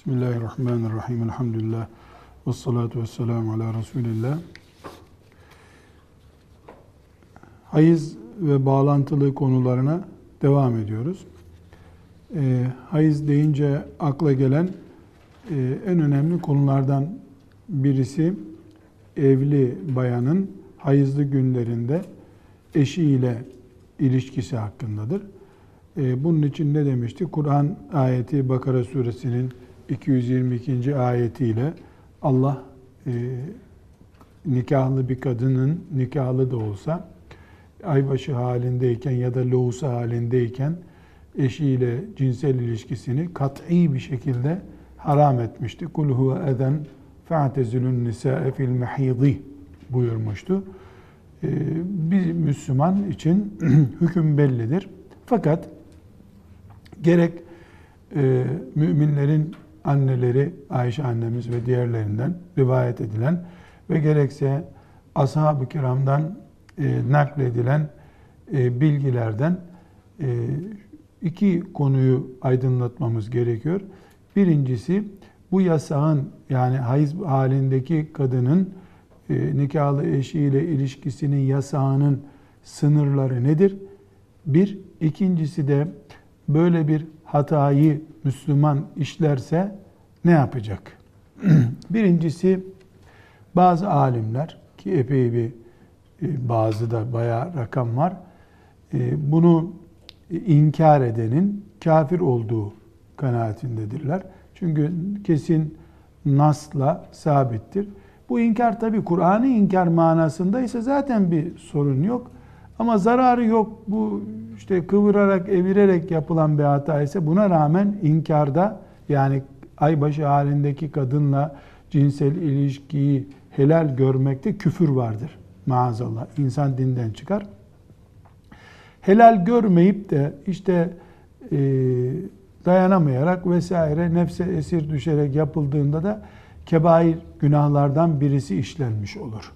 Bismillahirrahmanirrahim. Elhamdülillah. Ve salatu ve selamu ala Resulillah. Hayız ve bağlantılı konularına devam ediyoruz. E, hayız deyince akla gelen e, en önemli konulardan birisi evli bayanın hayızlı günlerinde eşiyle ilişkisi hakkındadır. E, bunun için ne demişti? Kur'an ayeti Bakara suresinin 222. ayetiyle Allah e, nikahlı bir kadının nikahlı da olsa aybaşı halindeyken ya da lohusa halindeyken eşiyle cinsel ilişkisini kat'i bir şekilde haram etmişti. Kul huve eden fe'tezilun nisa'e fil mehidi buyurmuştu. Ee, bir Müslüman için hüküm bellidir. Fakat gerek e, müminlerin anneleri Ayşe annemiz ve diğerlerinden rivayet edilen ve gerekse ashab-ı kiramdan e, nakledilen e, bilgilerden e, iki konuyu aydınlatmamız gerekiyor. Birincisi bu yasağın yani hayız halindeki kadının e, nikahlı eşiyle ilişkisinin yasağının sınırları nedir? Bir. ikincisi de böyle bir hatayı Müslüman işlerse ne yapacak? Birincisi bazı alimler ki epey bir e, bazı da bayağı rakam var. E, bunu inkar edenin kafir olduğu kanaatindedirler. Çünkü kesin nasla sabittir. Bu inkar tabi Kur'an'ı inkar manasında ise zaten bir sorun yok. Ama zararı yok. Bu işte kıvırarak, evirerek yapılan bir hata ise buna rağmen inkarda yani aybaşı halindeki kadınla cinsel ilişkiyi helal görmekte küfür vardır. Maazallah. İnsan dinden çıkar. Helal görmeyip de işte e, dayanamayarak vesaire nefse esir düşerek yapıldığında da kebair günahlardan birisi işlenmiş olur.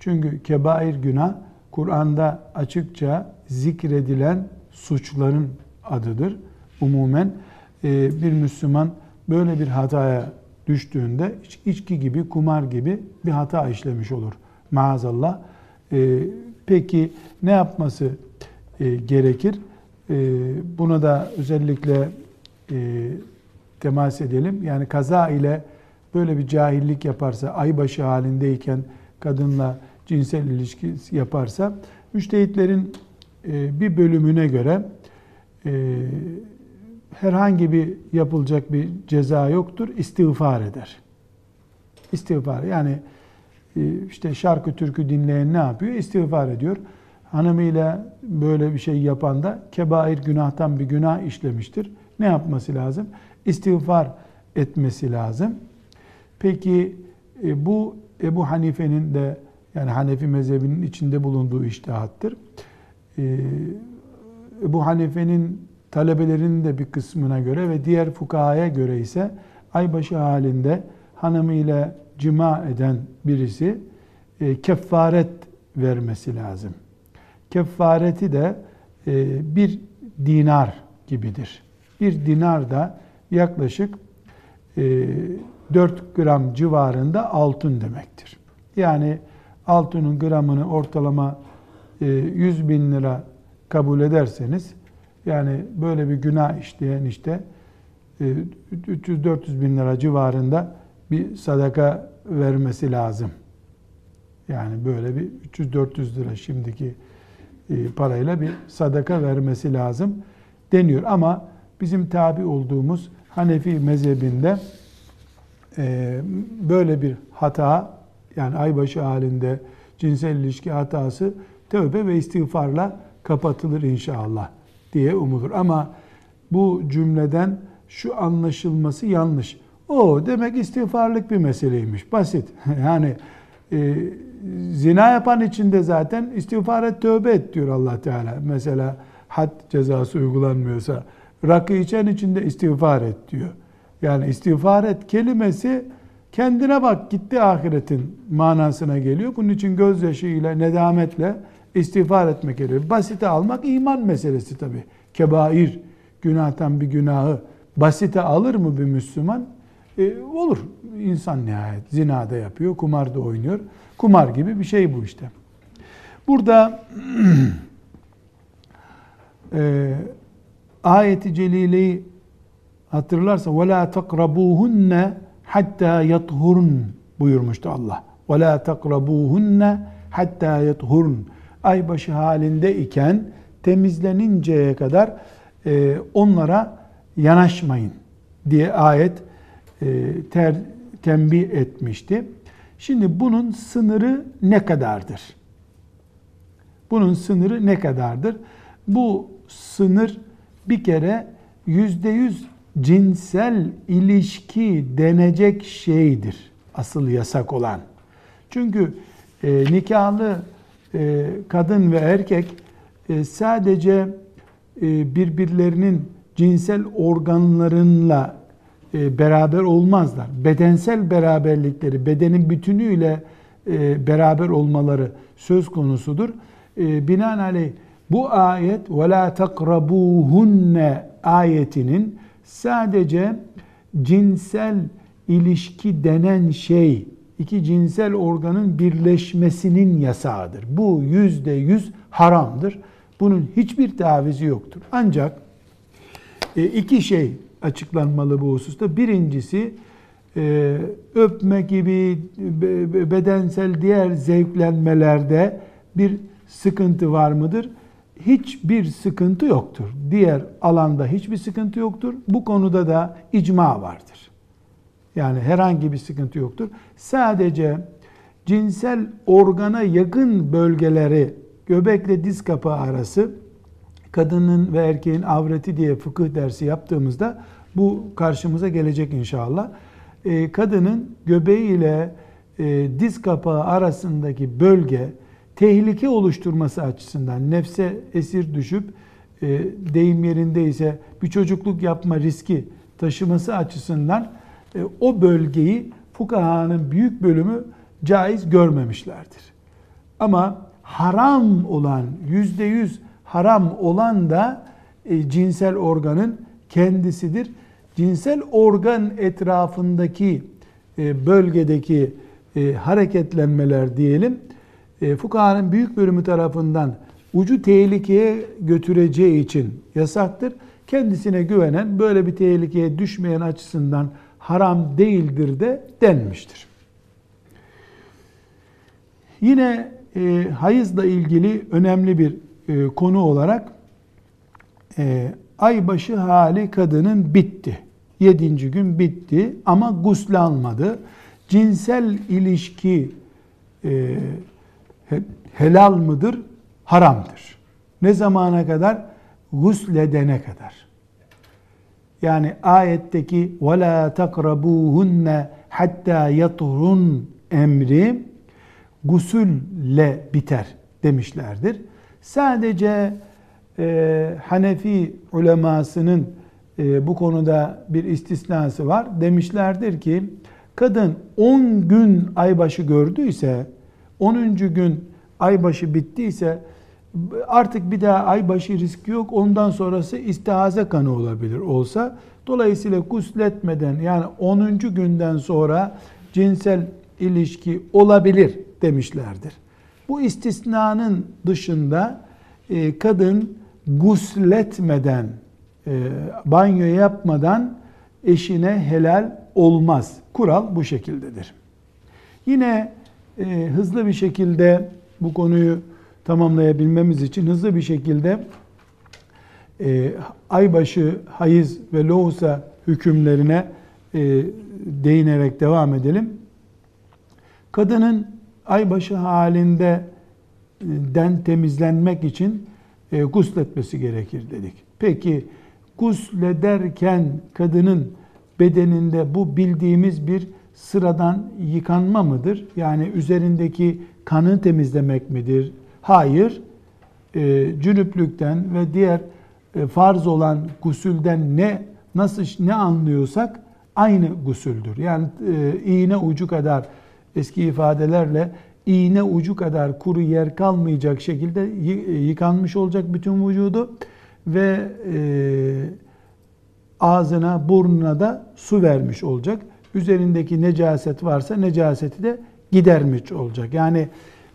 Çünkü kebair günah Kur'an'da açıkça zikredilen suçların adıdır. Umumen e, bir Müslüman böyle bir hataya düştüğünde içki gibi, kumar gibi bir hata işlemiş olur. Maazallah. E, peki ne yapması e, gerekir? Buna da özellikle temas edelim. Yani kaza ile böyle bir cahillik yaparsa, aybaşı halindeyken kadınla cinsel ilişki yaparsa, müştehitlerin bir bölümüne göre herhangi bir yapılacak bir ceza yoktur. İstiğfar eder. İstiğfar yani e, işte şarkı türkü dinleyen ne yapıyor? İstiğfar ediyor. Hanımıyla böyle bir şey yapan da kebair günahtan bir günah işlemiştir. Ne yapması lazım? İstiğfar etmesi lazım. Peki e, bu Ebu Hanife'nin de yani Hanefi mezhebinin içinde bulunduğu iştihattır. E, Ebu Hanife'nin talebelerinin de bir kısmına göre ve diğer fukahaya göre ise aybaşı halinde hanımıyla cima eden birisi e, kefaret vermesi lazım. Kefareti de e, bir dinar gibidir. Bir dinar da yaklaşık e, 4 gram civarında altın demektir. Yani altının gramını ortalama e, 100 bin lira kabul ederseniz yani böyle bir günah işleyen işte 300-400 e, bin lira civarında bir sadaka vermesi lazım. Yani böyle bir 300-400 lira şimdiki e, parayla bir sadaka vermesi lazım deniyor. Ama bizim tabi olduğumuz Hanefi mezhebinde e, böyle bir hata yani aybaşı halinde cinsel ilişki hatası tövbe ve istiğfarla kapatılır inşallah diye umulur. Ama bu cümleden şu anlaşılması yanlış. O demek istiğfarlık bir meseleymiş. Basit. yani e, zina yapan için de zaten istiğfar et, tövbe et diyor allah Teala. Mesela had cezası uygulanmıyorsa rakı içen için de istiğfar et diyor. Yani istiğfar et kelimesi kendine bak gitti ahiretin manasına geliyor. Bunun için gözyaşıyla, nedametle istiğfar etmek gerekiyor. Basite almak iman meselesi tabi. Kebair, günahtan bir günahı basite alır mı bir Müslüman? E, olur. İnsan nihayet zinada yapıyor, kumarda oynuyor. Kumar gibi bir şey bu işte. Burada e, ayeti celileyi hatırlarsa وَلَا تَقْرَبُوهُنَّ hatta yathurun buyurmuştu Allah. Ve la takrabuhunne hatta yathurun. Aybaşı halinde iken temizleninceye kadar e, onlara yanaşmayın diye ayet e, ter, tembih etmişti. Şimdi bunun sınırı ne kadardır? Bunun sınırı ne kadardır? Bu sınır bir kere yüzde yüz cinsel ilişki denecek şeydir. Asıl yasak olan. Çünkü e, nikahlı e, kadın ve erkek e, sadece e, birbirlerinin cinsel organlarınla e, beraber olmazlar. Bedensel beraberlikleri, bedenin bütünüyle e, beraber olmaları söz konusudur. E, binaenaleyh bu ayet وَلَا تَقْرَبُوهُنَّ ayetinin sadece cinsel ilişki denen şey, iki cinsel organın birleşmesinin yasağıdır. Bu yüzde yüz haramdır. Bunun hiçbir tavizi yoktur. Ancak iki şey açıklanmalı bu hususta. Birincisi e, öpme gibi bedensel diğer zevklenmelerde bir sıkıntı var mıdır? Hiçbir sıkıntı yoktur. Diğer alanda hiçbir sıkıntı yoktur. Bu konuda da icma vardır. Yani herhangi bir sıkıntı yoktur. Sadece cinsel organa yakın bölgeleri göbekle diz kapağı arası kadının ve erkeğin avreti diye fıkıh dersi yaptığımızda bu karşımıza gelecek inşallah. Ee, kadının göbeği ile e, diz kapağı arasındaki bölge tehlike oluşturması açısından nefse esir düşüp e, deyim yerindeyse bir çocukluk yapma riski taşıması açısından e, o bölgeyi fukahanın büyük bölümü caiz görmemişlerdir. Ama haram olan yüzde yüz haram olan da e, cinsel organın kendisidir. Cinsel organ etrafındaki e, bölgedeki e, hareketlenmeler diyelim, e, fukahanın büyük bölümü tarafından ucu tehlikeye götüreceği için yasaktır. Kendisine güvenen, böyle bir tehlikeye düşmeyen açısından haram değildir de denmiştir. Yine e, hayızla ilgili önemli bir e, konu olarak e, aybaşı hali kadının bitti. Yedinci gün bitti ama gusle almadı. Cinsel ilişki e, helal mıdır? Haramdır. Ne zamana kadar? Gusledene kadar. Yani ayetteki وَلَا تَقْرَبُوهُنَّ hatta yaturun emri gusülle biter demişlerdir. Sadece e, Hanefi ulemasının e, bu konuda bir istisnası var. Demişlerdir ki kadın 10 gün aybaşı gördüyse 10. gün aybaşı bittiyse artık bir daha aybaşı riski yok. Ondan sonrası istihaze kanı olabilir olsa. Dolayısıyla gusletmeden yani 10. günden sonra cinsel ilişki olabilir demişlerdir. Bu istisnanın dışında e, kadın gusletmeden, e, banyo yapmadan eşine helal olmaz. Kural bu şekildedir. Yine e, hızlı bir şekilde bu konuyu tamamlayabilmemiz için hızlı bir şekilde e, aybaşı, hayız ve lohusa hükümlerine e, değinerek devam edelim. Kadının aybaşı halinde e, den temizlenmek için e, gusletmesi gerekir dedik. Peki guslederken kadının bedeninde bu bildiğimiz bir sıradan yıkanma mıdır? Yani üzerindeki kanı temizlemek midir? Hayır. E, cünüplükten ve diğer e, farz olan gusülden ne nasıl ne anlıyorsak aynı gusüldür. Yani e, iğne ucu kadar eski ifadelerle iğne ucu kadar kuru yer kalmayacak şekilde yıkanmış olacak bütün vücudu ve e, ağzına burnuna da su vermiş olacak. Üzerindeki necaset varsa necaseti de gidermiş olacak. Yani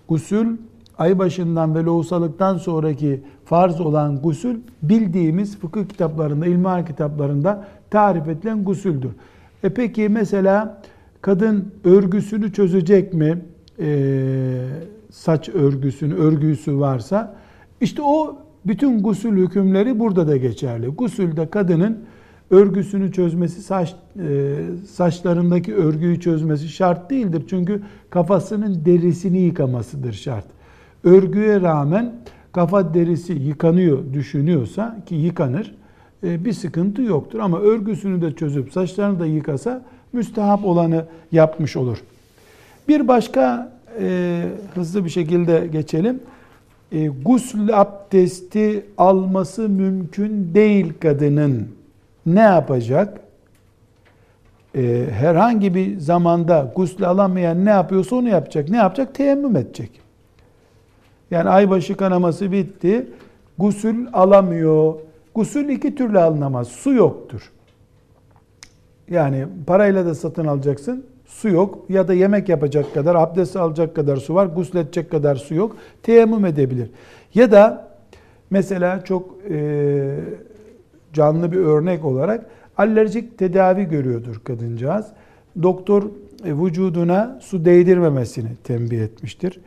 gusül ay başından ve lohusalıktan sonraki farz olan gusül bildiğimiz fıkıh kitaplarında, ilmihal kitaplarında tarif edilen gusüldür. E peki mesela kadın örgüsünü çözecek mi? Ee, saç örgüsünü, örgüsü varsa işte o bütün gusül hükümleri burada da geçerli. Gusülde kadının örgüsünü çözmesi, saç, e, saçlarındaki örgüyü çözmesi şart değildir. Çünkü kafasının derisini yıkamasıdır şart. Örgüye rağmen kafa derisi yıkanıyor düşünüyorsa ki yıkanır e, bir sıkıntı yoktur. Ama örgüsünü de çözüp saçlarını da yıkasa müstehap olanı yapmış olur. Bir başka e, hızlı bir şekilde geçelim. E, gusül abdesti alması mümkün değil kadının. Ne yapacak? E, herhangi bir zamanda gusül alamayan ne yapıyorsa onu yapacak. Ne yapacak? Teyemmüm edecek. Yani aybaşı kanaması bitti. Gusül alamıyor. Gusül iki türlü alınamaz. Su yoktur. Yani parayla da satın alacaksın. Su yok ya da yemek yapacak kadar, abdest alacak kadar su var, gusledecek kadar su yok. Teyemmüm edebilir. Ya da mesela çok e, canlı bir örnek olarak alerjik tedavi görüyordur kadıncağız. Doktor e, vücuduna su değdirmemesini tembih etmiştir.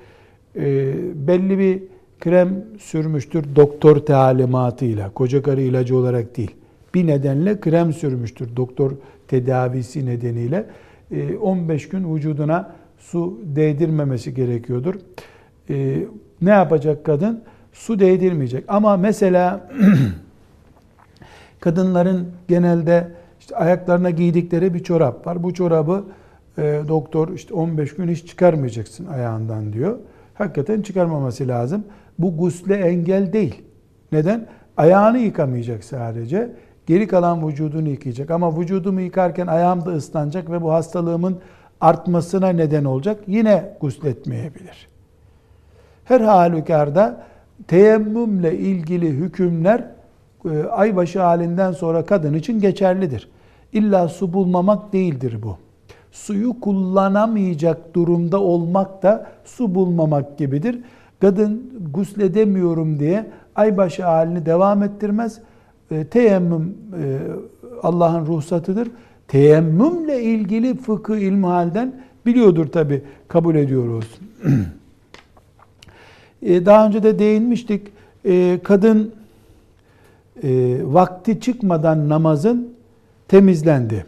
E, belli bir krem sürmüştür doktor talimatıyla, koca karı ilacı olarak değil. Bir nedenle krem sürmüştür doktor tedavisi nedeniyle. 15 e, gün vücuduna su değdirmemesi gerekiyordur. E, ne yapacak kadın? Su değdirmeyecek. Ama mesela kadınların genelde işte ayaklarına giydikleri bir çorap var. Bu çorabı e, doktor işte 15 gün hiç çıkarmayacaksın ayağından diyor. Hakikaten çıkarmaması lazım. Bu gusle engel değil. Neden? Ayağını yıkamayacak sadece. Geri kalan vücudunu yıkayacak. Ama vücudumu yıkarken ayağım da ıslanacak ve bu hastalığımın artmasına neden olacak. Yine gusletmeyebilir. Her halükarda teyemmümle ilgili hükümler aybaşı halinden sonra kadın için geçerlidir. İlla su bulmamak değildir bu. Suyu kullanamayacak durumda olmak da su bulmamak gibidir. Kadın gusledemiyorum diye aybaşı halini devam ettirmez. E, teyemmüm e, Allah'ın ruhsatıdır. Teyemmümle ilgili fıkıh ilmi halden biliyordur tabi kabul ediyoruz. e, daha önce de değinmiştik. E, kadın e, vakti çıkmadan namazın temizlendi.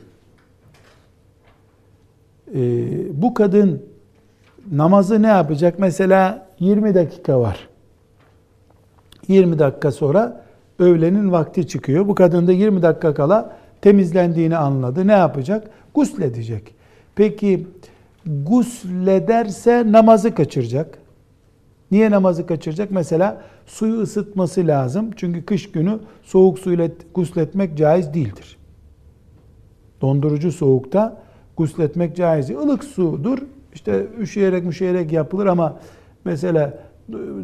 E, bu kadın namazı ne yapacak? Mesela 20 dakika var. 20 dakika sonra öğlenin vakti çıkıyor. Bu kadın da 20 dakika kala temizlendiğini anladı. Ne yapacak? Gusledecek. Peki guslederse namazı kaçıracak. Niye namazı kaçıracak? Mesela suyu ısıtması lazım. Çünkü kış günü soğuk suyla gusletmek caiz değildir. Dondurucu soğukta gusletmek caiz değil. Ilık sudur. İşte üşüyerek müşeyerek yapılır ama mesela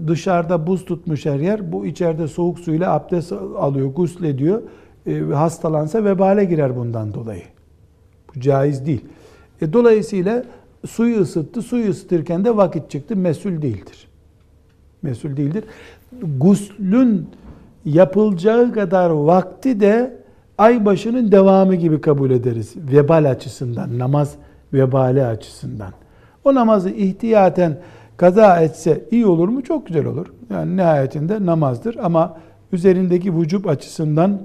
dışarıda buz tutmuş her yer. Bu içeride soğuk suyla abdest alıyor, guslediyor. E, hastalansa vebale girer bundan dolayı. Bu caiz değil. E, dolayısıyla suyu ısıttı. Suyu ısıtırken de vakit çıktı. Mesul değildir. Mesul değildir. Guslün yapılacağı kadar vakti de ay başının devamı gibi kabul ederiz. Vebal açısından, namaz vebali açısından. O namazı ihtiyaten kaza etse iyi olur mu? Çok güzel olur. Yani nihayetinde namazdır ama üzerindeki vücub açısından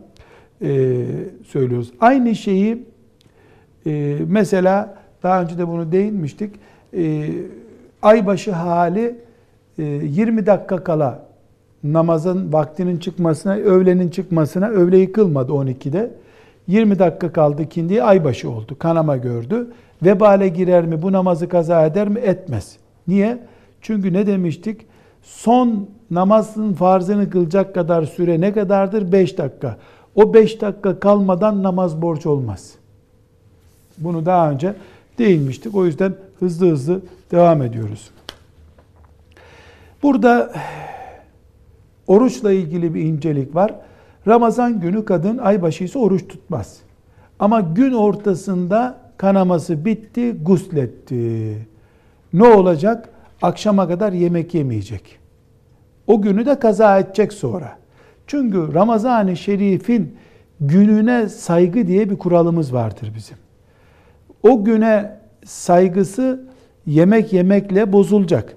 e, söylüyoruz. Aynı şeyi e, mesela daha önce de bunu değinmiştik. E, aybaşı hali 20 dakika kala namazın vaktinin çıkmasına, öğlenin çıkmasına, öğle yıkılmadı 12'de. 20 dakika kaldı kindiye aybaşı oldu. Kanama gördü. Vebale girer mi? Bu namazı kaza eder mi? Etmez. Niye? Çünkü ne demiştik? Son namazın farzını kılacak kadar süre ne kadardır? 5 dakika. O 5 dakika kalmadan namaz borç olmaz. Bunu daha önce değinmiştik. O yüzden hızlı hızlı devam ediyoruz. Burada oruçla ilgili bir incelik var. Ramazan günü kadın aybaşı ise oruç tutmaz. Ama gün ortasında kanaması bitti, gusletti. Ne olacak? Akşama kadar yemek yemeyecek. O günü de kaza edecek sonra. Çünkü Ramazan-ı Şerif'in gününe saygı diye bir kuralımız vardır bizim. O güne saygısı yemek yemekle bozulacak.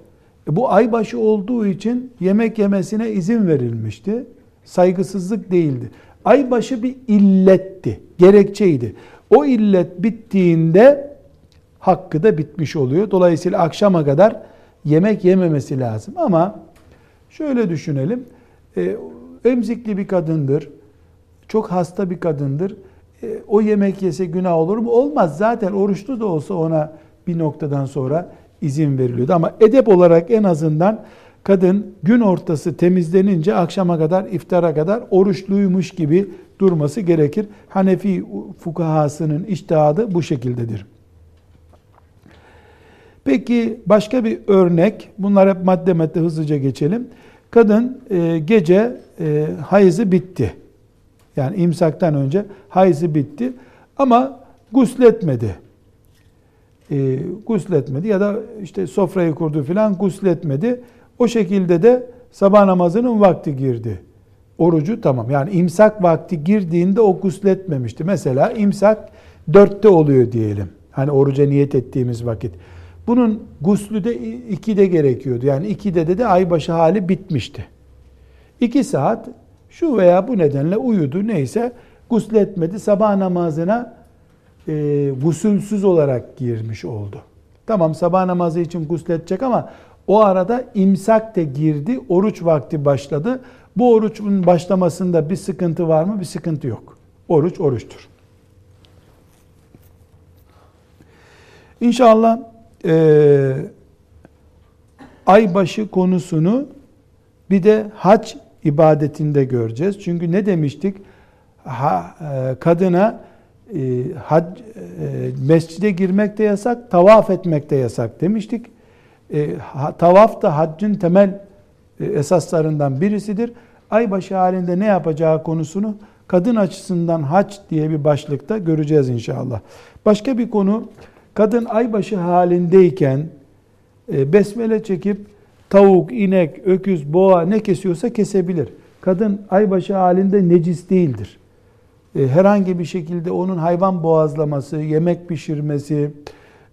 E bu aybaşı olduğu için yemek yemesine izin verilmişti. Saygısızlık değildi. Aybaşı bir illetti, gerekçeydi. O illet bittiğinde hakkı da bitmiş oluyor. Dolayısıyla akşama kadar yemek yememesi lazım. Ama şöyle düşünelim. E, emzikli bir kadındır. Çok hasta bir kadındır. E, o yemek yese günah olur mu? Olmaz. Zaten oruçlu da olsa ona bir noktadan sonra izin veriliyordu. Ama edep olarak en azından kadın gün ortası temizlenince akşama kadar, iftara kadar oruçluymuş gibi durması gerekir. Hanefi fukahasının iştihadı bu şekildedir. Peki başka bir örnek, bunlar hep madde madde hızlıca geçelim. Kadın e, gece e, hayızı bitti. Yani imsaktan önce hayızı bitti ama gusletmedi. E, gusletmedi ya da işte sofrayı kurdu filan gusletmedi. O şekilde de sabah namazının vakti girdi. Orucu tamam. Yani imsak vakti girdiğinde o gusletmemişti. Mesela imsak dörtte oluyor diyelim. Hani oruca niyet ettiğimiz vakit. Bunun guslü de ikide gerekiyordu. Yani ikide de de aybaşı hali bitmişti. İki saat şu veya bu nedenle uyudu neyse gusletmedi. Sabah namazına e, gusülsüz olarak girmiş oldu. Tamam sabah namazı için gusledecek ama o arada imsak de girdi, oruç vakti başladı. Bu orucun başlamasında bir sıkıntı var mı? Bir sıkıntı yok. Oruç oruçtur. İnşallah e, aybaşı konusunu bir de hac ibadetinde göreceğiz. Çünkü ne demiştik? Ha, e, kadına e, hac, e, mescide girmek de yasak, tavaf etmek de yasak demiştik. E, ha, tavaf da haccın temel e, esaslarından birisidir. Aybaşı halinde ne yapacağı konusunu kadın açısından hac diye bir başlıkta göreceğiz inşallah. Başka bir konu kadın aybaşı halindeyken e, besmele çekip tavuk, inek, öküz, boğa ne kesiyorsa kesebilir. Kadın aybaşı halinde necis değildir. E, herhangi bir şekilde onun hayvan boğazlaması, yemek pişirmesi,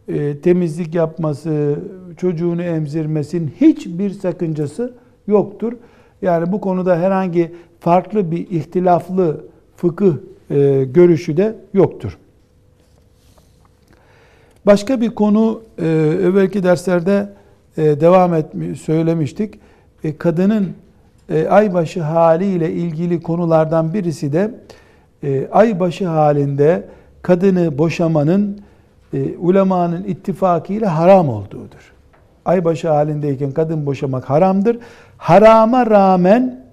e, temizlik yapması, çocuğunu emzirmesinin hiçbir sakıncası yoktur. Yani bu konuda herhangi farklı bir ihtilaflı fıkıh e, görüşü de yoktur. Başka bir konu evvelki derslerde devam etmiş söylemiştik. Kadının aybaşı haliyle ilgili konulardan birisi de e, aybaşı halinde kadını boşamanın e, ulemanın ittifakıyla haram olduğudur. Aybaşı halindeyken kadın boşamak haramdır. Harama rağmen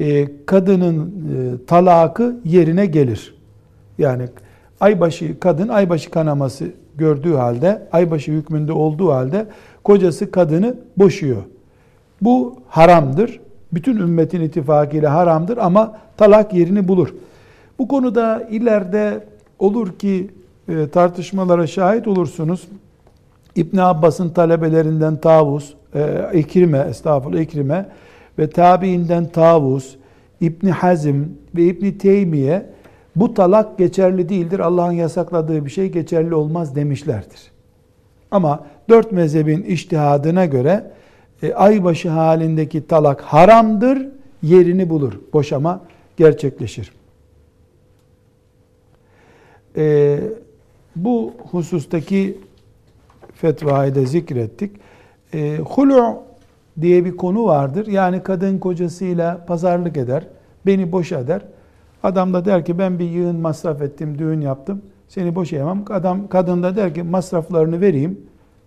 e, kadının e, talakı yerine gelir. Yani aybaşı kadın aybaşı kanaması gördüğü halde, aybaşı hükmünde olduğu halde kocası kadını boşuyor. Bu haramdır. Bütün ümmetin ittifakıyla haramdır ama talak yerini bulur. Bu konuda ileride olur ki e, tartışmalara şahit olursunuz. İbn Abbas'ın talebelerinden Tavus, e, İkrime, estağfurullah İkrime ve tabiinden Tavus, İbn Hazm ve İbn Teymiye bu talak geçerli değildir. Allah'ın yasakladığı bir şey geçerli olmaz demişlerdir. Ama dört mezhebin iştihadına göre e, aybaşı halindeki talak haramdır, yerini bulur. Boşama gerçekleşir. E, bu husustaki fetvayı da zikrettik. E, hulu diye bir konu vardır. Yani kadın kocasıyla pazarlık eder, beni boş eder. Adam da der ki ben bir yığın masraf ettim, düğün yaptım. Seni boşayamam. Adam kadın da der ki masraflarını vereyim.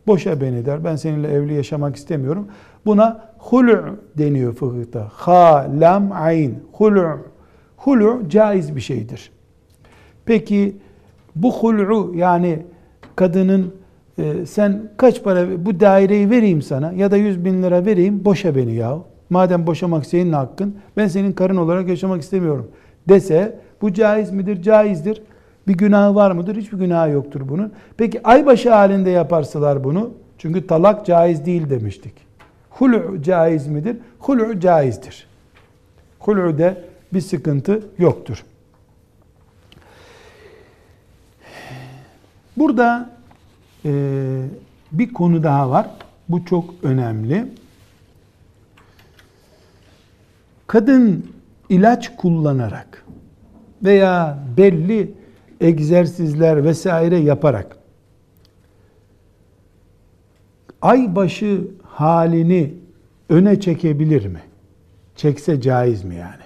Boşa beni der. Ben seninle evli yaşamak istemiyorum. Buna hulu deniyor fıkıhta. Ha, lam, ayn. Hulu. Hulu caiz bir şeydir. Peki bu hulu yani kadının e, sen kaç para bu daireyi vereyim sana ya da 100 bin lira vereyim boşa beni ya. Madem boşamak senin hakkın ben senin karın olarak yaşamak istemiyorum dese bu caiz midir? Caizdir. Bir günahı var mıdır? Hiçbir günahı yoktur bunun. Peki aybaşı halinde yaparsalar bunu, çünkü talak caiz değil demiştik. Hul'u caiz midir? Hul'u caizdir. Hul'u'de bir sıkıntı yoktur. Burada e, bir konu daha var. Bu çok önemli. Kadın ilaç kullanarak veya belli egzersizler vesaire yaparak aybaşı halini öne çekebilir mi? Çekse caiz mi yani?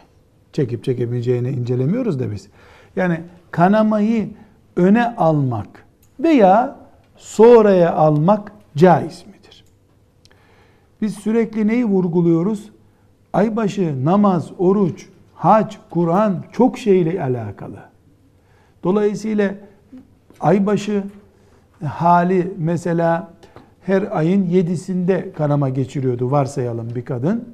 Çekip çekebileceğini incelemiyoruz da biz. Yani kanamayı öne almak veya sonraya almak caiz midir? Biz sürekli neyi vurguluyoruz? Aybaşı, namaz, oruç, hac, Kur'an çok şeyle alakalı. Dolayısıyla aybaşı hali mesela her ayın yedisinde kanama geçiriyordu varsayalım bir kadın.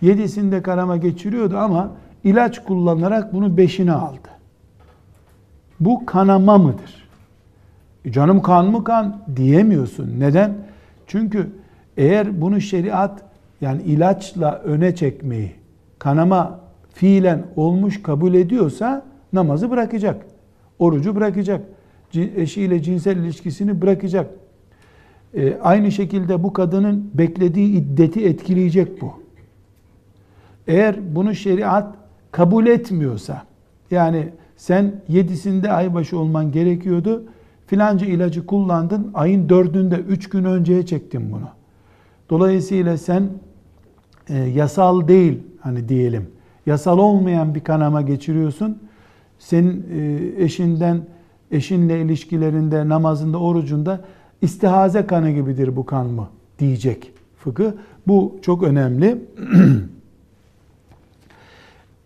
Yedisinde kanama geçiriyordu ama ilaç kullanarak bunu beşine aldı. Bu kanama mıdır? Canım kan mı kan diyemiyorsun. Neden? Çünkü eğer bunu şeriat yani ilaçla öne çekmeyi kanama fiilen olmuş kabul ediyorsa namazı bırakacak. Orucu bırakacak. Eşiyle cinsel ilişkisini bırakacak. E, aynı şekilde bu kadının beklediği iddeti etkileyecek bu. Eğer bunu şeriat kabul etmiyorsa, yani sen yedisinde aybaşı olman gerekiyordu, filanca ilacı kullandın, ayın dördünde, üç gün önceye çektin bunu. Dolayısıyla sen e, yasal değil, hani diyelim, yasal olmayan bir kanama geçiriyorsun. Senin e, eşinden, eşinle ilişkilerinde, namazında, orucunda istihaze kanı gibidir bu kan mı diyecek fıkıh. Bu çok önemli.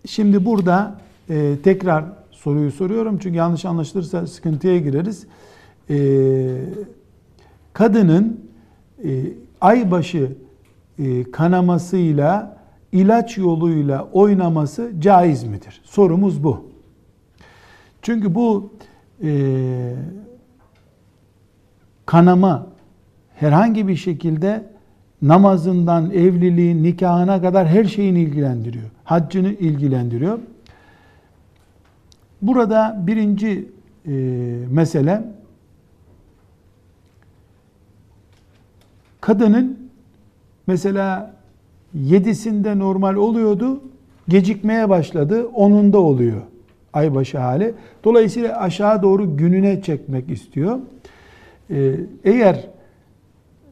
Şimdi burada e, tekrar soruyu soruyorum çünkü yanlış anlaşılırsa sıkıntıya gireriz. E, kadının e, aybaşı e, kanamasıyla ilaç yoluyla oynaması caiz midir? Sorumuz bu. Çünkü bu e, kanama herhangi bir şekilde namazından evliliğin, nikahına kadar her şeyini ilgilendiriyor. Haccını ilgilendiriyor. Burada birinci e, mesele kadının mesela yedisinde normal oluyordu, gecikmeye başladı, onunda oluyor aybaşı hali. Dolayısıyla aşağı doğru gününe çekmek istiyor. Ee, eğer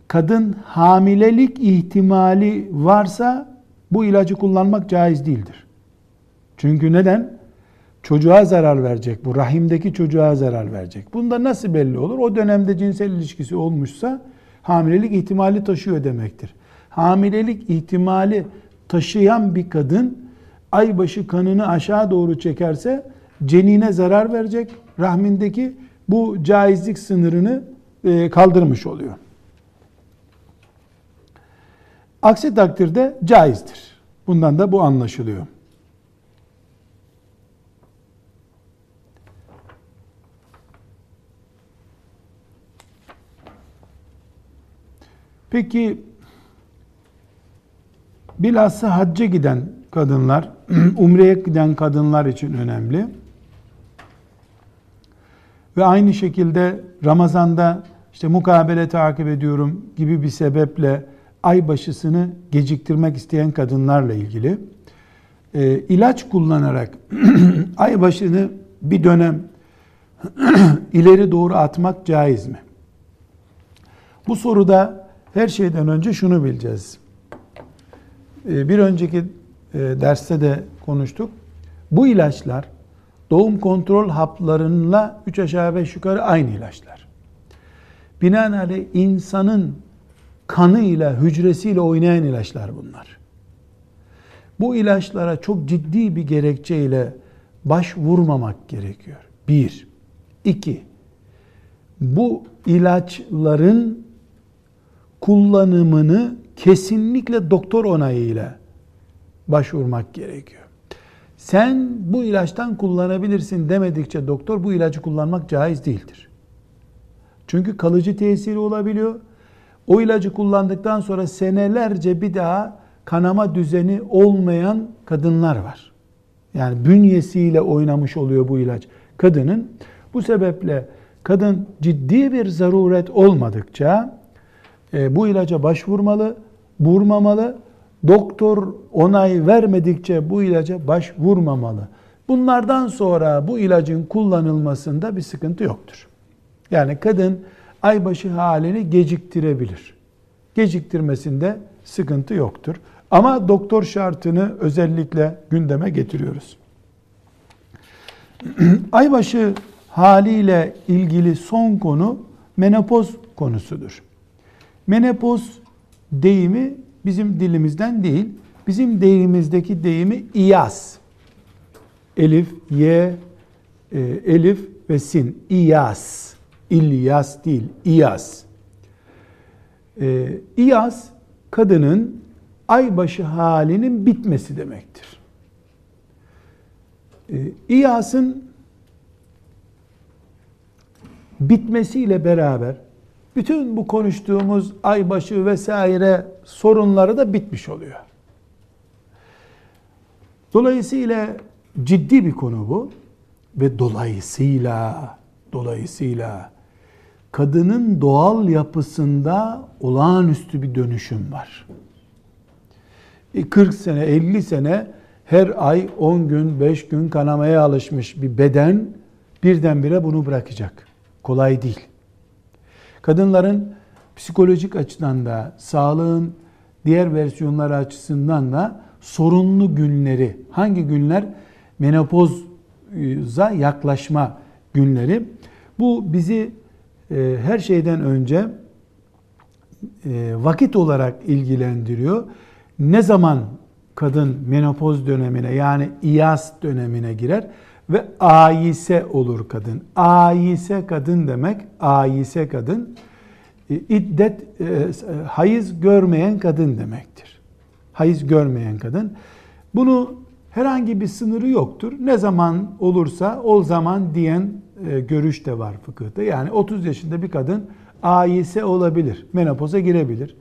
kadın hamilelik ihtimali varsa bu ilacı kullanmak caiz değildir. Çünkü neden? Çocuğa zarar verecek bu. Rahimdeki çocuğa zarar verecek. Bunda nasıl belli olur? O dönemde cinsel ilişkisi olmuşsa hamilelik ihtimali taşıyor demektir. Hamilelik ihtimali taşıyan bir kadın aybaşı kanını aşağı doğru çekerse cenine zarar verecek. Rahmindeki bu caizlik sınırını e, kaldırmış oluyor. Aksi takdirde caizdir. Bundan da bu anlaşılıyor. Peki bilhassa hacca giden kadınlar, umreye giden kadınlar için önemli. Ve aynı şekilde Ramazan'da işte mukabele takip ediyorum gibi bir sebeple ay başısını geciktirmek isteyen kadınlarla ilgili e, ilaç kullanarak ay başını bir dönem ileri doğru atmak caiz mi? Bu soruda her şeyden önce şunu bileceğiz. E, bir önceki e, derste de konuştuk. Bu ilaçlar doğum kontrol haplarıyla 3 aşağı 5 yukarı aynı ilaçlar. Binaenaleyh insanın kanıyla, hücresiyle oynayan ilaçlar bunlar. Bu ilaçlara çok ciddi bir gerekçeyle başvurmamak gerekiyor. Bir. iki. Bu ilaçların kullanımını kesinlikle doktor onayıyla başvurmak gerekiyor. Sen bu ilaçtan kullanabilirsin demedikçe doktor bu ilacı kullanmak caiz değildir. Çünkü kalıcı tesiri olabiliyor. O ilacı kullandıktan sonra senelerce bir daha kanama düzeni olmayan kadınlar var. Yani bünyesiyle oynamış oluyor bu ilaç kadının. Bu sebeple kadın ciddi bir zaruret olmadıkça e, bu ilaca başvurmalı, vurmamalı. Doktor onay vermedikçe bu ilaca başvurmamalı. Bunlardan sonra bu ilacın kullanılmasında bir sıkıntı yoktur. Yani kadın aybaşı halini geciktirebilir. Geciktirmesinde sıkıntı yoktur. Ama doktor şartını özellikle gündeme getiriyoruz. aybaşı haliyle ilgili son konu menopoz konusudur. Menopoz deyimi bizim dilimizden değil, bizim deyimizdeki deyimi iyas. Elif, ye, e, elif ve sin. İyas. İlyas değil, iyas. E, iyas, kadının aybaşı halinin bitmesi demektir. E, İyas'ın bitmesiyle beraber bütün bu konuştuğumuz aybaşı vesaire sorunları da bitmiş oluyor. Dolayısıyla ciddi bir konu bu ve dolayısıyla dolayısıyla kadının doğal yapısında olağanüstü bir dönüşüm var. 40 e, sene, 50 sene her ay 10 gün, 5 gün kanamaya alışmış bir beden birdenbire bunu bırakacak. Kolay değil. Kadınların psikolojik açıdan da, sağlığın diğer versiyonları açısından da sorunlu günleri, hangi günler? Menopoza yaklaşma günleri. Bu bizi e, her şeyden önce e, vakit olarak ilgilendiriyor. Ne zaman kadın menopoz dönemine yani iyas dönemine girer ve ayise olur kadın. Ayise kadın demek, ayise kadın e, iddet e, hayız görmeyen kadın demektir. Hayız görmeyen kadın. Bunu herhangi bir sınırı yoktur. Ne zaman olursa o zaman diyen e, görüş de var fıkıhta. Yani 30 yaşında bir kadın ayise olabilir. Menopoza girebilir.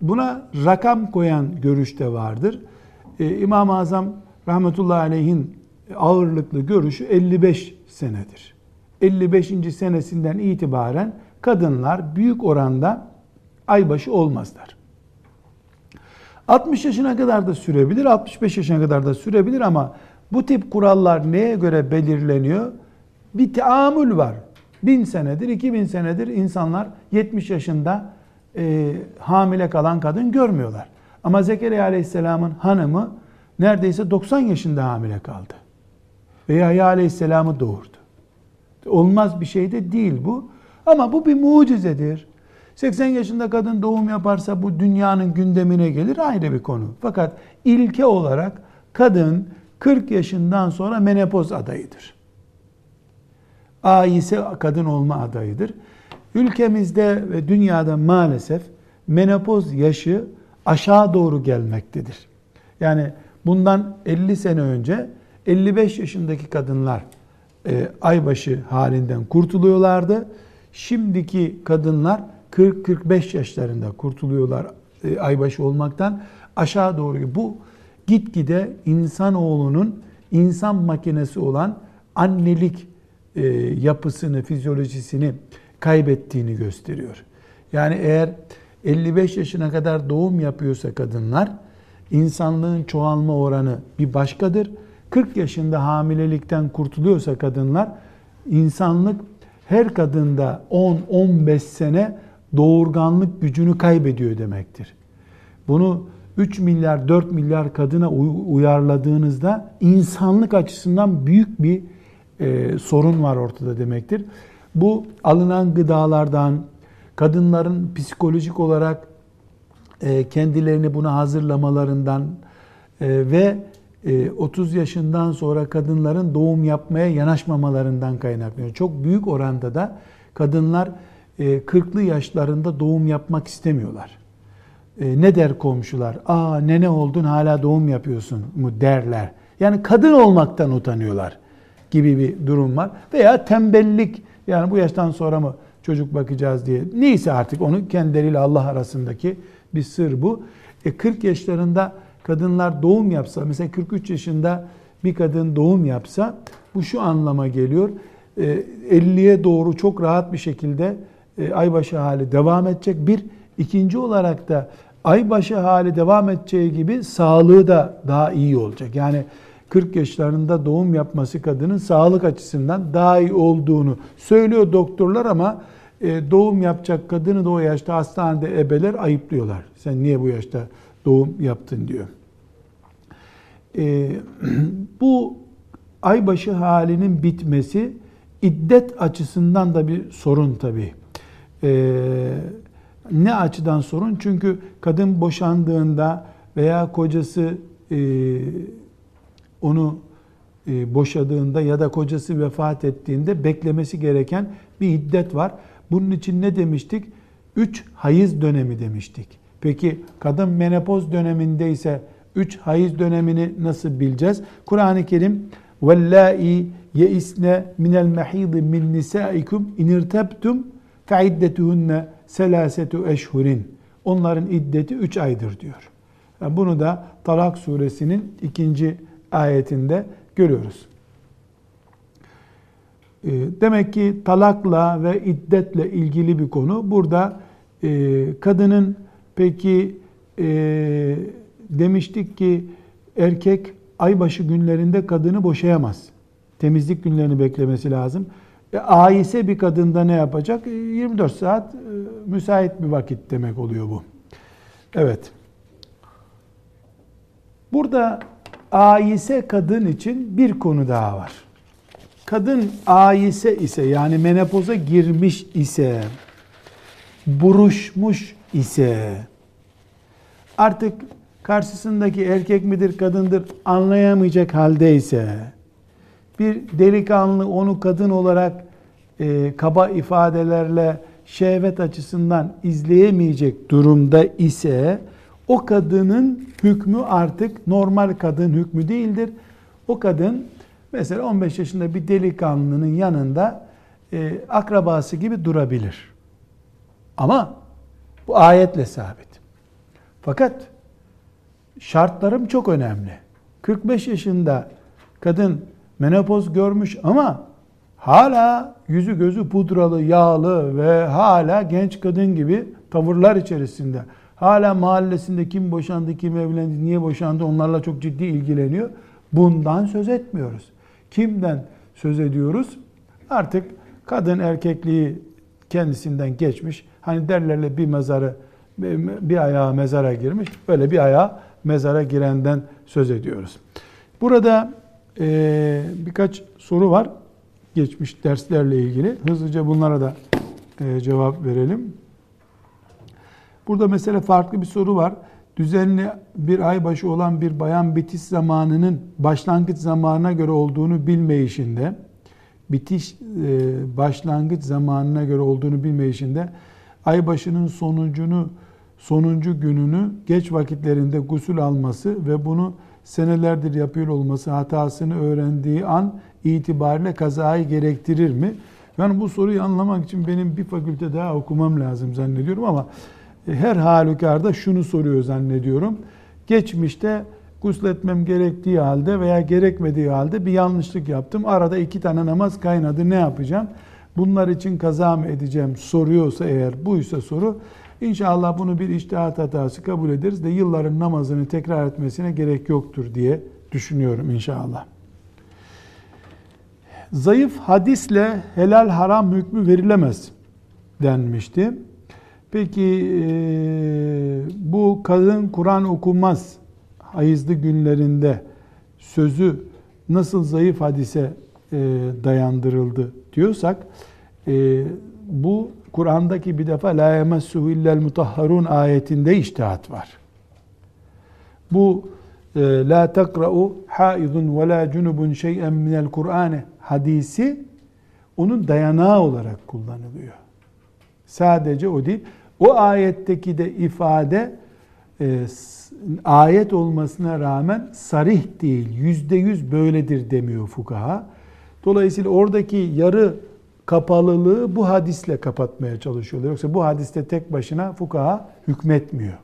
Buna rakam koyan görüş de vardır. İmam-ı Azam rahmetullahi aleyhin ağırlıklı görüşü 55 senedir. 55. senesinden itibaren kadınlar büyük oranda aybaşı olmazlar. 60 yaşına kadar da sürebilir, 65 yaşına kadar da sürebilir ama bu tip kurallar neye göre belirleniyor? Bir teamül var. Bin senedir, 2000 senedir insanlar 70 yaşında e, hamile kalan kadın görmüyorlar. Ama Zekeriya Aleyhisselam'ın hanımı neredeyse 90 yaşında hamile kaldı ve Yahya Aleyhisselam'ı doğurdu. Olmaz bir şey de değil bu. Ama bu bir mucizedir. 80 yaşında kadın doğum yaparsa bu dünyanın gündemine gelir ayrı bir konu. Fakat ilke olarak kadın 40 yaşından sonra menopoz adayıdır. A ise kadın olma adayıdır. Ülkemizde ve dünyada maalesef menopoz yaşı aşağı doğru gelmektedir. Yani bundan 50 sene önce 55 yaşındaki kadınlar e, aybaşı halinden kurtuluyorlardı. Şimdiki kadınlar 40-45 yaşlarında kurtuluyorlar e, aybaşı olmaktan. Aşağı doğru bu gitgide insanoğlunun insan makinesi olan annelik e, yapısını, fizyolojisini kaybettiğini gösteriyor. Yani eğer 55 yaşına kadar doğum yapıyorsa kadınlar, insanlığın çoğalma oranı bir başkadır. 40 yaşında hamilelikten kurtuluyorsa kadınlar insanlık her kadında 10-15 sene doğurganlık gücünü kaybediyor demektir. Bunu 3 milyar 4 milyar kadına uyarladığınızda insanlık açısından büyük bir e, sorun var ortada demektir. Bu alınan gıdalardan, kadınların psikolojik olarak e, kendilerini buna hazırlamalarından e, ve 30 e, yaşından sonra kadınların doğum yapmaya yanaşmamalarından kaynaklanıyor. Çok büyük oranda da kadınlar 40'lı e, yaşlarında doğum yapmak istemiyorlar. e, ne der komşular? Aa nene oldun hala doğum yapıyorsun mu derler. Yani kadın olmaktan utanıyorlar gibi bir durum var. Veya tembellik yani bu yaştan sonra mı çocuk bakacağız diye. Neyse artık onu kendileriyle Allah arasındaki bir sır bu. E 40 yaşlarında kadınlar doğum yapsa mesela 43 yaşında bir kadın doğum yapsa bu şu anlama geliyor. 50'ye e, doğru çok rahat bir şekilde e, aybaşı hali devam edecek. Bir, ikinci olarak da aybaşı hali devam edeceği gibi sağlığı da daha iyi olacak. Yani 40 yaşlarında doğum yapması kadının sağlık açısından daha iyi olduğunu söylüyor doktorlar ama e, doğum yapacak kadını da o yaşta hastanede ebeler ayıplıyorlar. Sen niye bu yaşta doğum yaptın diyor. E, bu aybaşı halinin bitmesi iddet açısından da bir sorun tabii. E, ne açıdan sorun? Çünkü kadın boşandığında veya kocası e, onu e, boşadığında ya da kocası vefat ettiğinde beklemesi gereken bir iddet var. Bunun için ne demiştik? Üç hayız dönemi demiştik. Peki kadın menopoz döneminde ise üç hayız dönemini nasıl bileceğiz? Kur'an-ı Kerim وَاللّٰئِ يَئِسْنَ مِنَ الْمَحِيضِ مِنْ نِسَائِكُمْ اِنْ اِرْتَبْتُمْ فَعِدَّتُهُنَّ سَلَاسَةُ eşhurin. Onların iddeti üç aydır diyor. Yani bunu da Talak suresinin ikinci ayetinde görüyoruz. Ee, demek ki talakla ve iddetle ilgili bir konu. Burada e, kadının peki e, demiştik ki erkek aybaşı günlerinde kadını boşayamaz. Temizlik günlerini beklemesi lazım. E, aise bir kadında ne yapacak? 24 saat müsait bir vakit demek oluyor bu. Evet. Burada aise kadın için bir konu daha var. Kadın aise ise yani menopoza girmiş ise, buruşmuş ise, artık karşısındaki erkek midir kadındır anlayamayacak haldeyse, bir delikanlı onu kadın olarak e, kaba ifadelerle şehvet açısından izleyemeyecek durumda ise o kadının hükmü artık normal kadın hükmü değildir. O kadın mesela 15 yaşında bir delikanlının yanında e, akrabası gibi durabilir. Ama bu ayetle sabit. Fakat şartlarım çok önemli. 45 yaşında kadın menopoz görmüş ama hala yüzü gözü pudralı, yağlı ve hala genç kadın gibi tavırlar içerisinde Hala mahallesinde kim boşandı, kim evlendi, niye boşandı onlarla çok ciddi ilgileniyor. Bundan söz etmiyoruz. Kimden söz ediyoruz? Artık kadın erkekliği kendisinden geçmiş. Hani derlerle bir mezarı bir ayağı mezara girmiş. Böyle bir ayağı mezara girenden söz ediyoruz. Burada e, birkaç soru var. Geçmiş derslerle ilgili. Hızlıca bunlara da e, cevap verelim. Burada mesela farklı bir soru var. Düzenli bir ay başı olan bir bayan bitiş zamanının başlangıç zamanına göre olduğunu bilmeyişinde, bitiş e, başlangıç zamanına göre olduğunu bilmeyişinde ay başının sonucunu sonuncu gününü geç vakitlerinde gusül alması ve bunu senelerdir yapıyor olması hatasını öğrendiği an itibariyle kazayı gerektirir mi? Yani bu soruyu anlamak için benim bir fakülte daha okumam lazım zannediyorum ama her halükarda şunu soruyor zannediyorum. Geçmişte gusletmem gerektiği halde veya gerekmediği halde bir yanlışlık yaptım. Arada iki tane namaz kaynadı ne yapacağım? Bunlar için kaza mı edeceğim soruyorsa eğer buysa soru İnşallah bunu bir iştihat hatası kabul ederiz de yılların namazını tekrar etmesine gerek yoktur diye düşünüyorum inşallah. Zayıf hadisle helal haram hükmü verilemez denmişti. Peki bu kadın Kur'an okumaz hayızlı günlerinde sözü nasıl zayıf hadise e, dayandırıldı diyorsak e, bu Kur'an'daki bir defa la yemessuhu illel mutahharun ayetinde iştihat var. Bu la takra'u haidun ve la cunubun şey'en minel Kur'ane hadisi onun dayanağı olarak kullanılıyor. Sadece o değil. O ayetteki de ifade e, ayet olmasına rağmen sarih değil, yüzde yüz böyledir demiyor fukaha. Dolayısıyla oradaki yarı kapalılığı bu hadisle kapatmaya çalışıyorlar. Yoksa bu hadiste tek başına fukaha hükmetmiyor.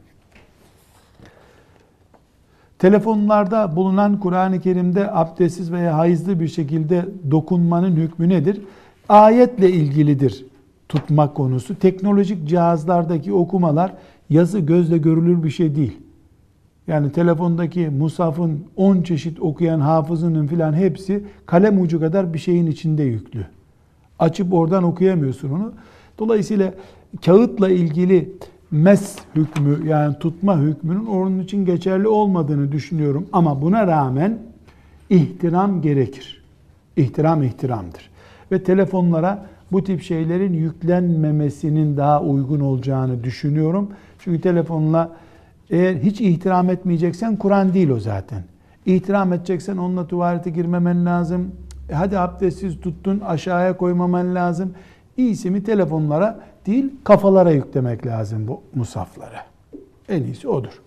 Telefonlarda bulunan Kur'an-ı Kerim'de abdestsiz veya hayızlı bir şekilde dokunmanın hükmü nedir? Ayetle ilgilidir tutmak konusu. Teknolojik cihazlardaki okumalar yazı gözle görülür bir şey değil. Yani telefondaki musafın 10 çeşit okuyan hafızının filan hepsi kalem ucu kadar bir şeyin içinde yüklü. Açıp oradan okuyamıyorsun onu. Dolayısıyla kağıtla ilgili mes hükmü yani tutma hükmünün onun için geçerli olmadığını düşünüyorum. Ama buna rağmen ihtiram gerekir. İhtiram ihtiramdır. Ve telefonlara bu tip şeylerin yüklenmemesinin daha uygun olacağını düşünüyorum. Çünkü telefonla eğer hiç ihtiram etmeyeceksen Kur'an değil o zaten. İhtiram edeceksen onunla tuvalete girmemen lazım. E hadi abdestsiz tuttun aşağıya koymaman lazım. İyisi mi telefonlara değil kafalara yüklemek lazım bu musaflara. En iyisi odur.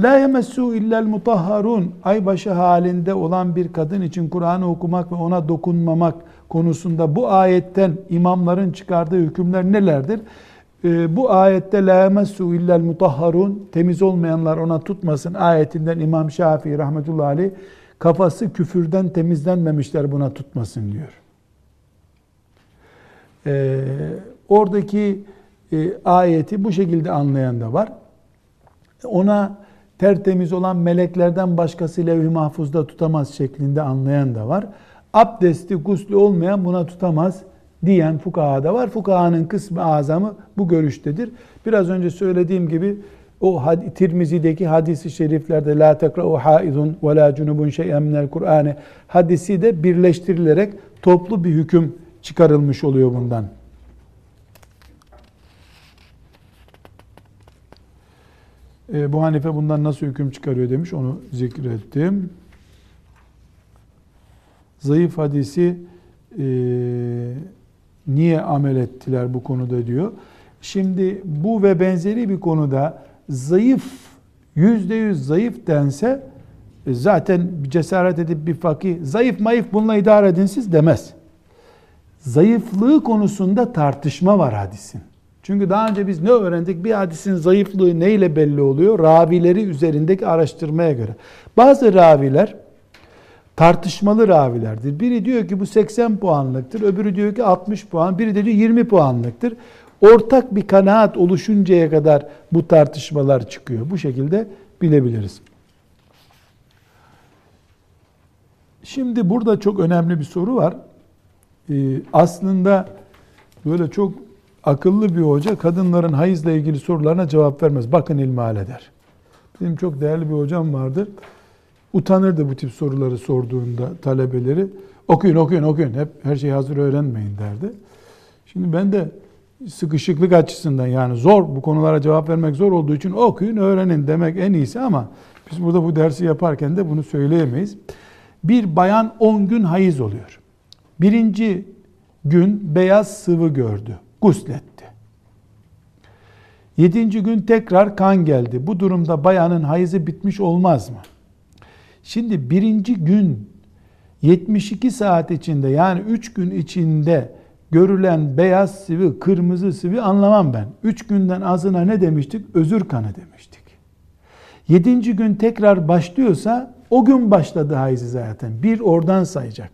La yemessu illel mutahharun. Aybaşı halinde olan bir kadın için Kur'an'ı okumak ve ona dokunmamak konusunda bu ayetten imamların çıkardığı hükümler nelerdir? Ee, bu ayette la yemessu illel mutahharun temiz olmayanlar ona tutmasın ayetinden İmam Şafii rahmetullahi aleyh kafası küfürden temizlenmemişler buna tutmasın diyor. Ee, oradaki e, ayeti bu şekilde anlayan da var. Ona tertemiz olan meleklerden başkası levh-i mahfuzda tutamaz şeklinde anlayan da var. Abdesti, guslü olmayan buna tutamaz diyen fukaha da var. Fukahanın kısmı azamı bu görüştedir. Biraz önce söylediğim gibi o Tirmizi'deki hadisi şeriflerde la tekra'u haidun ve la cunubun şey'en minel Kur'an'ı hadisi de birleştirilerek toplu bir hüküm çıkarılmış oluyor bundan. E, bu Hanife bundan nasıl hüküm çıkarıyor demiş onu zikrettim. Zayıf hadisi e, niye amel ettiler bu konuda diyor. Şimdi bu ve benzeri bir konuda zayıf, yüzde yüz zayıf dense e, zaten cesaret edip bir fakir, zayıf mayıf bununla idare edin siz demez. Zayıflığı konusunda tartışma var hadisin. Çünkü daha önce biz ne öğrendik? Bir hadisin zayıflığı neyle belli oluyor? Ravileri üzerindeki araştırmaya göre. Bazı raviler tartışmalı ravilerdir. Biri diyor ki bu 80 puanlıktır, öbürü diyor ki 60 puan, biri de diyor 20 puanlıktır. Ortak bir kanaat oluşuncaya kadar bu tartışmalar çıkıyor. Bu şekilde bilebiliriz. Şimdi burada çok önemli bir soru var. Ee, aslında böyle çok akıllı bir hoca kadınların hayızla ilgili sorularına cevap vermez. Bakın ilmihal eder. Benim çok değerli bir hocam vardı. Utanırdı bu tip soruları sorduğunda talebeleri. Okuyun okuyun okuyun. Hep her şeyi hazır öğrenmeyin derdi. Şimdi ben de sıkışıklık açısından yani zor bu konulara cevap vermek zor olduğu için okuyun öğrenin demek en iyisi ama biz burada bu dersi yaparken de bunu söyleyemeyiz. Bir bayan 10 gün hayız oluyor. Birinci gün beyaz sıvı gördü. Gusletti. Yedinci gün tekrar kan geldi. Bu durumda bayanın hayızı bitmiş olmaz mı? Şimdi birinci gün 72 saat içinde yani 3 gün içinde görülen beyaz sıvı, kırmızı sıvı anlamam ben. 3 günden azına ne demiştik? Özür kanı demiştik. Yedinci gün tekrar başlıyorsa o gün başladı hayızı zaten. Bir oradan sayacak.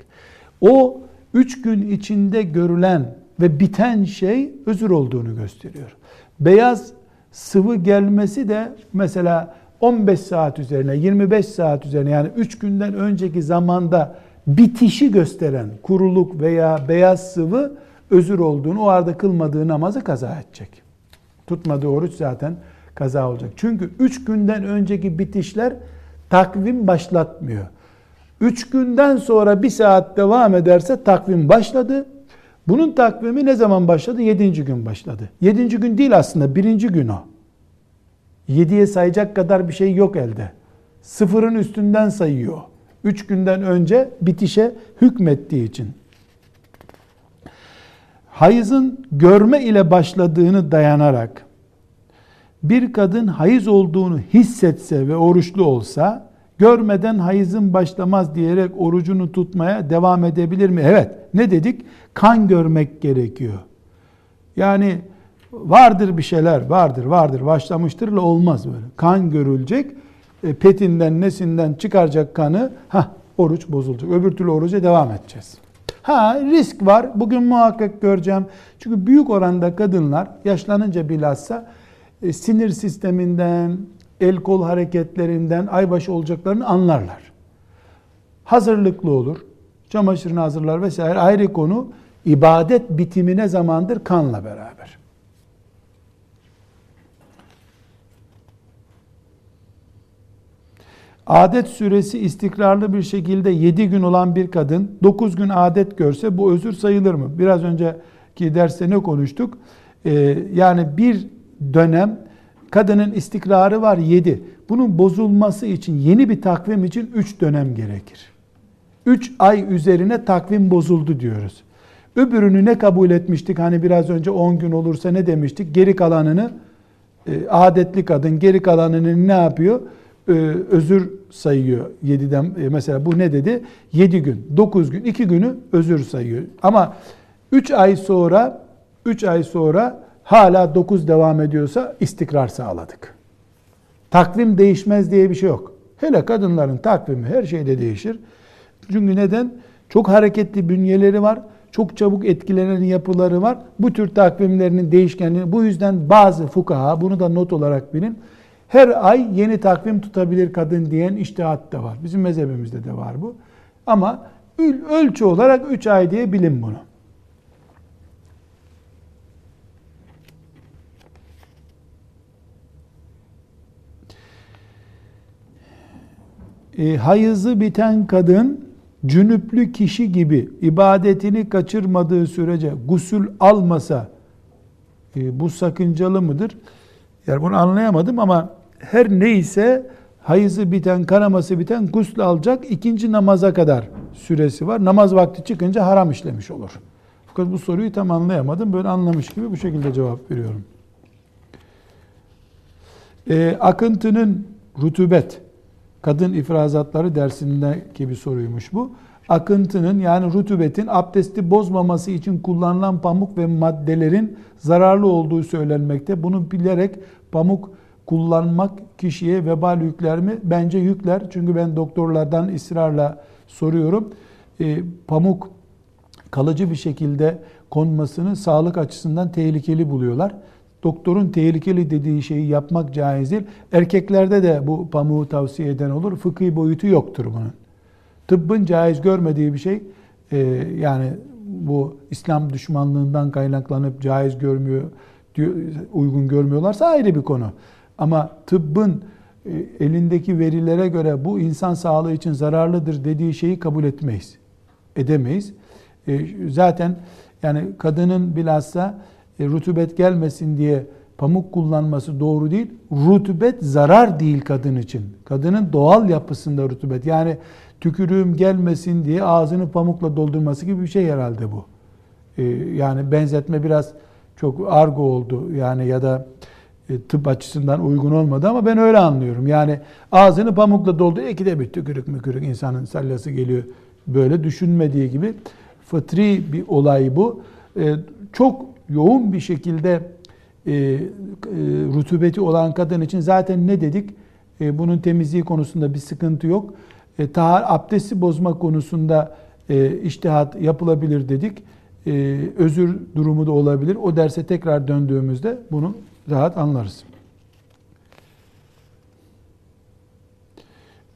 O üç gün içinde görülen ve biten şey özür olduğunu gösteriyor. Beyaz sıvı gelmesi de mesela 15 saat üzerine, 25 saat üzerine yani 3 günden önceki zamanda bitişi gösteren kuruluk veya beyaz sıvı özür olduğunu, o arada kılmadığı namazı kaza edecek. Tutmadığı oruç zaten kaza olacak. Çünkü 3 günden önceki bitişler takvim başlatmıyor. 3 günden sonra bir saat devam ederse takvim başladı. Bunun takvimi ne zaman başladı? 7. gün başladı. 7. gün değil aslında, birinci gün o. 7'ye sayacak kadar bir şey yok elde. Sıfırın üstünden sayıyor. 3 günden önce bitişe hükmettiği için. Hayızın görme ile başladığını dayanarak bir kadın hayız olduğunu hissetse ve oruçlu olsa görmeden hayızın başlamaz diyerek orucunu tutmaya devam edebilir mi? Evet. Ne dedik? Kan görmek gerekiyor. Yani vardır bir şeyler, vardır, vardır, başlamıştırla olmaz böyle. Kan görülecek, e, petinden, nesinden çıkaracak kanı, ha oruç bozulacak. Öbür türlü oruca devam edeceğiz. Ha risk var. Bugün muhakkak göreceğim. Çünkü büyük oranda kadınlar yaşlanınca bilhassa e, sinir sisteminden, el kol hareketlerinden aybaşı olacaklarını anlarlar. Hazırlıklı olur. Çamaşırını hazırlar vesaire ayrı konu. ibadet bitimine zamandır kanla beraber. Adet süresi istikrarlı bir şekilde 7 gün olan bir kadın 9 gün adet görse bu özür sayılır mı? Biraz önceki derste ne konuştuk? Ee, yani bir dönem kadının istikrarı var 7. Bunun bozulması için yeni bir takvim için 3 dönem gerekir. 3 ay üzerine takvim bozuldu diyoruz. Öbürünü ne kabul etmiştik? Hani biraz önce 10 gün olursa ne demiştik? Geri kalanını e, adetli kadın geri kalanını ne yapıyor? E, özür sayıyor 7'den e, mesela bu ne dedi? 7 gün, 9 gün, 2 günü özür sayıyor. Ama 3 ay sonra 3 ay sonra hala 9 devam ediyorsa istikrar sağladık. Takvim değişmez diye bir şey yok. Hele kadınların takvimi her şeyde değişir. Çünkü neden? Çok hareketli bünyeleri var. Çok çabuk etkilenen yapıları var. Bu tür takvimlerinin değişkenliği. Bu yüzden bazı fukaha, bunu da not olarak bilin, her ay yeni takvim tutabilir kadın diyen iştihat da var. Bizim mezhebimizde de var bu. Ama ölçü olarak 3 ay diye bilin bunu. E, hayızı biten kadın cünüplü kişi gibi ibadetini kaçırmadığı sürece gusül almasa e, bu sakıncalı mıdır? Yani bunu anlayamadım ama her neyse hayızı biten, kanaması biten gusül alacak ikinci namaza kadar süresi var. Namaz vakti çıkınca haram işlemiş olur. Fakat bu soruyu tam anlayamadım. Böyle anlamış gibi bu şekilde cevap veriyorum. E, akıntının rutubet, kadın ifrazatları dersindeki bir soruymuş bu. Akıntının yani rutubetin abdesti bozmaması için kullanılan pamuk ve maddelerin zararlı olduğu söylenmekte. Bunu bilerek pamuk kullanmak kişiye vebal yükler mi? Bence yükler. Çünkü ben doktorlardan ısrarla soruyorum. E, pamuk kalıcı bir şekilde konmasını sağlık açısından tehlikeli buluyorlar. Doktorun tehlikeli dediği şeyi yapmak caiz değil. Erkeklerde de bu pamuğu tavsiye eden olur. Fıkhi boyutu yoktur bunun. Tıbbın caiz görmediği bir şey e, yani bu İslam düşmanlığından kaynaklanıp caiz görmüyor, uygun görmüyorlarsa ayrı bir konu. Ama tıbbın e, elindeki verilere göre bu insan sağlığı için zararlıdır dediği şeyi kabul etmeyiz. Edemeyiz. E, zaten yani kadının bilhassa e, rutubet gelmesin diye pamuk kullanması doğru değil. Rutubet zarar değil kadın için. Kadının doğal yapısında rutubet. Yani tükürüğüm gelmesin diye ağzını pamukla doldurması gibi bir şey herhalde bu. Yani benzetme biraz çok argo oldu. Yani ya da tıp açısından uygun olmadı ama ben öyle anlıyorum. Yani ağzını pamukla doldu, de bir tükürük mükürük insanın sallası geliyor. Böyle düşünmediği gibi fıtri bir olay bu. E, çok yoğun bir şekilde e, rutubeti olan kadın için zaten ne dedik? Bunun temizliği konusunda bir sıkıntı yok. Tahar abdesti bozma konusunda iştihat yapılabilir dedik. Özür durumu da olabilir. O derse tekrar döndüğümüzde bunu rahat anlarız.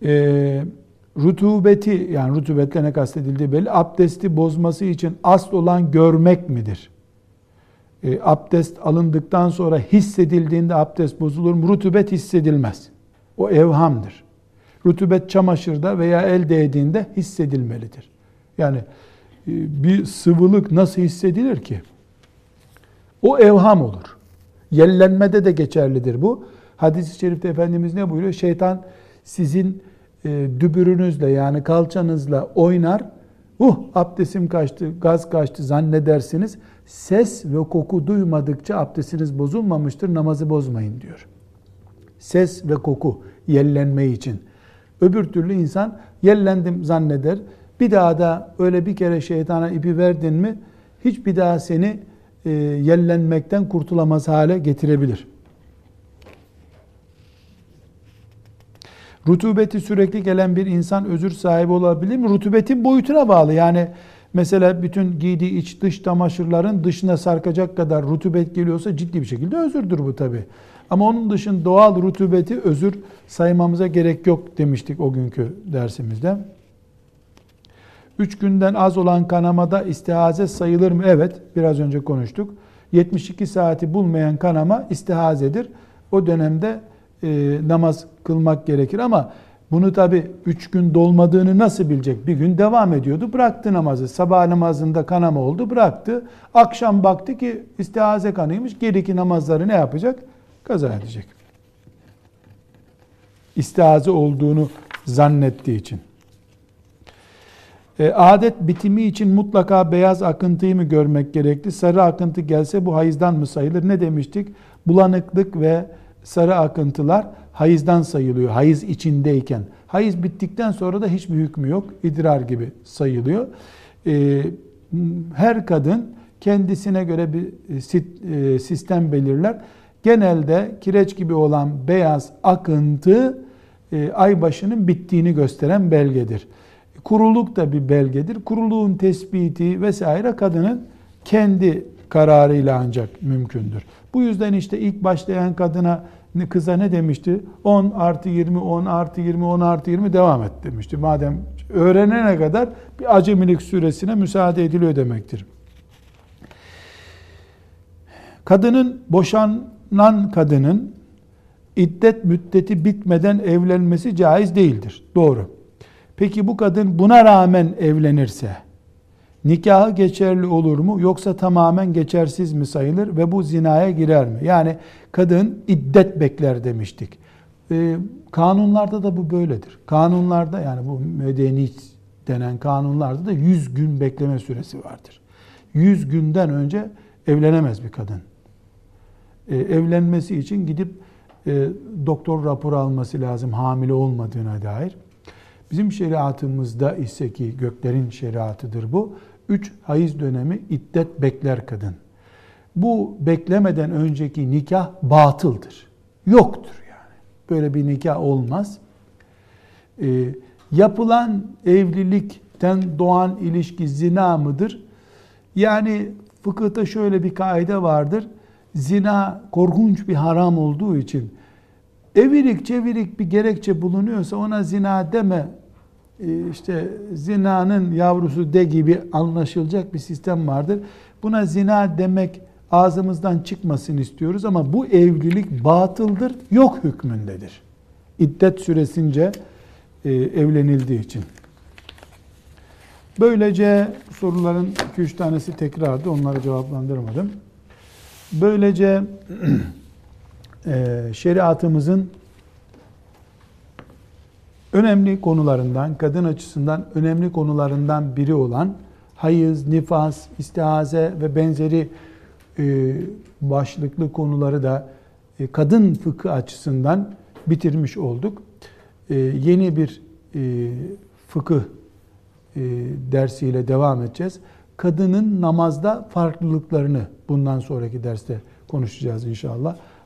Ee, rutubeti yani rutubetle ne kastedildiği belli. Abdesti bozması için asıl olan görmek midir? E, abdest alındıktan sonra hissedildiğinde abdest bozulur mu? Rutubet hissedilmez. O evhamdır. Rutubet çamaşırda veya el değdiğinde hissedilmelidir. Yani e, bir sıvılık nasıl hissedilir ki? O evham olur. Yellenmede de geçerlidir bu. Hadis-i şerifte Efendimiz ne buyuruyor? Şeytan sizin e, dübürünüzle yani kalçanızla oynar. Uh abdestim kaçtı, gaz kaçtı zannedersiniz. Ses ve koku duymadıkça abdestiniz bozulmamıştır, namazı bozmayın diyor. Ses ve koku yellenme için. Öbür türlü insan yellendim zanneder. Bir daha da öyle bir kere şeytana ipi verdin mi hiç bir daha seni e, yellenmekten kurtulamaz hale getirebilir. Rutubeti sürekli gelen bir insan özür sahibi olabilir mi? Rutubetin boyutuna bağlı. Yani mesela bütün giydiği iç dış çamaşırların dışına sarkacak kadar rutubet geliyorsa ciddi bir şekilde özürdür bu tabi. Ama onun dışında doğal rutubeti özür saymamıza gerek yok demiştik o günkü dersimizde. Üç günden az olan kanamada istihaze sayılır mı? Evet, biraz önce konuştuk. 72 saati bulmayan kanama istihazedir. O dönemde e, namaz kılmak gerekir ama bunu tabi üç gün dolmadığını nasıl bilecek? Bir gün devam ediyordu. Bıraktı namazı. Sabah namazında kanama oldu. Bıraktı. Akşam baktı ki istihaze kanıymış. Geriki namazları ne yapacak? Kaza edecek. İstihaze olduğunu zannettiği için. E, adet bitimi için mutlaka beyaz akıntıyı mı görmek gerekli? Sarı akıntı gelse bu hayızdan mı sayılır? Ne demiştik? Bulanıklık ve sarı akıntılar hayızdan sayılıyor. Hayız içindeyken. Hayız bittikten sonra da hiçbir hükmü yok. İdrar gibi sayılıyor. E, her kadın kendisine göre bir e, sistem belirler. Genelde kireç gibi olan beyaz akıntı e, ay başının bittiğini gösteren belgedir. Kuruluk da bir belgedir. Kuruluğun tespiti vesaire kadının kendi kararıyla ancak mümkündür. Bu yüzden işte ilk başlayan kadına kıza ne demişti? 10 artı 20, 10 artı 20, 10 artı 20 devam et demişti. Madem öğrenene kadar bir acemilik süresine müsaade ediliyor demektir. Kadının boşanan kadının iddet müddeti bitmeden evlenmesi caiz değildir. Doğru. Peki bu kadın buna rağmen evlenirse nikahı geçerli olur mu yoksa tamamen geçersiz mi sayılır ve bu zinaya girer mi? Yani kadın iddet bekler demiştik. Ee, kanunlarda da bu böyledir. Kanunlarda yani bu medeni denen kanunlarda da 100 gün bekleme süresi vardır. 100 günden önce evlenemez bir kadın. Ee, evlenmesi için gidip e, doktor raporu alması lazım hamile olmadığına dair. Bizim şeriatımızda ise ki göklerin şeriatıdır bu. Üç hayız dönemi iddet bekler kadın. Bu beklemeden önceki nikah batıldır. Yoktur yani. Böyle bir nikah olmaz. Ee, yapılan evlilikten doğan ilişki zina mıdır? Yani fıkıhta şöyle bir kaide vardır. Zina korkunç bir haram olduğu için evirik çevirik bir gerekçe bulunuyorsa ona zina deme e, işte zinanın yavrusu de gibi anlaşılacak bir sistem vardır. Buna zina demek ağzımızdan çıkmasın istiyoruz ama bu evlilik batıldır, yok hükmündedir. İddet süresince e, evlenildiği için. Böylece soruların 2-3 tanesi tekrardı, onları cevaplandırmadım. Böylece şeriatımızın önemli konularından, kadın açısından önemli konularından biri olan hayız, nifas, istihaze ve benzeri e, başlıklı konuları da e, kadın fıkı açısından bitirmiş olduk. E, yeni bir fıkıh dersiyle devam edeceğiz. Kadının namazda farklılıklarını bundan sonraki derste konuşacağız inşallah.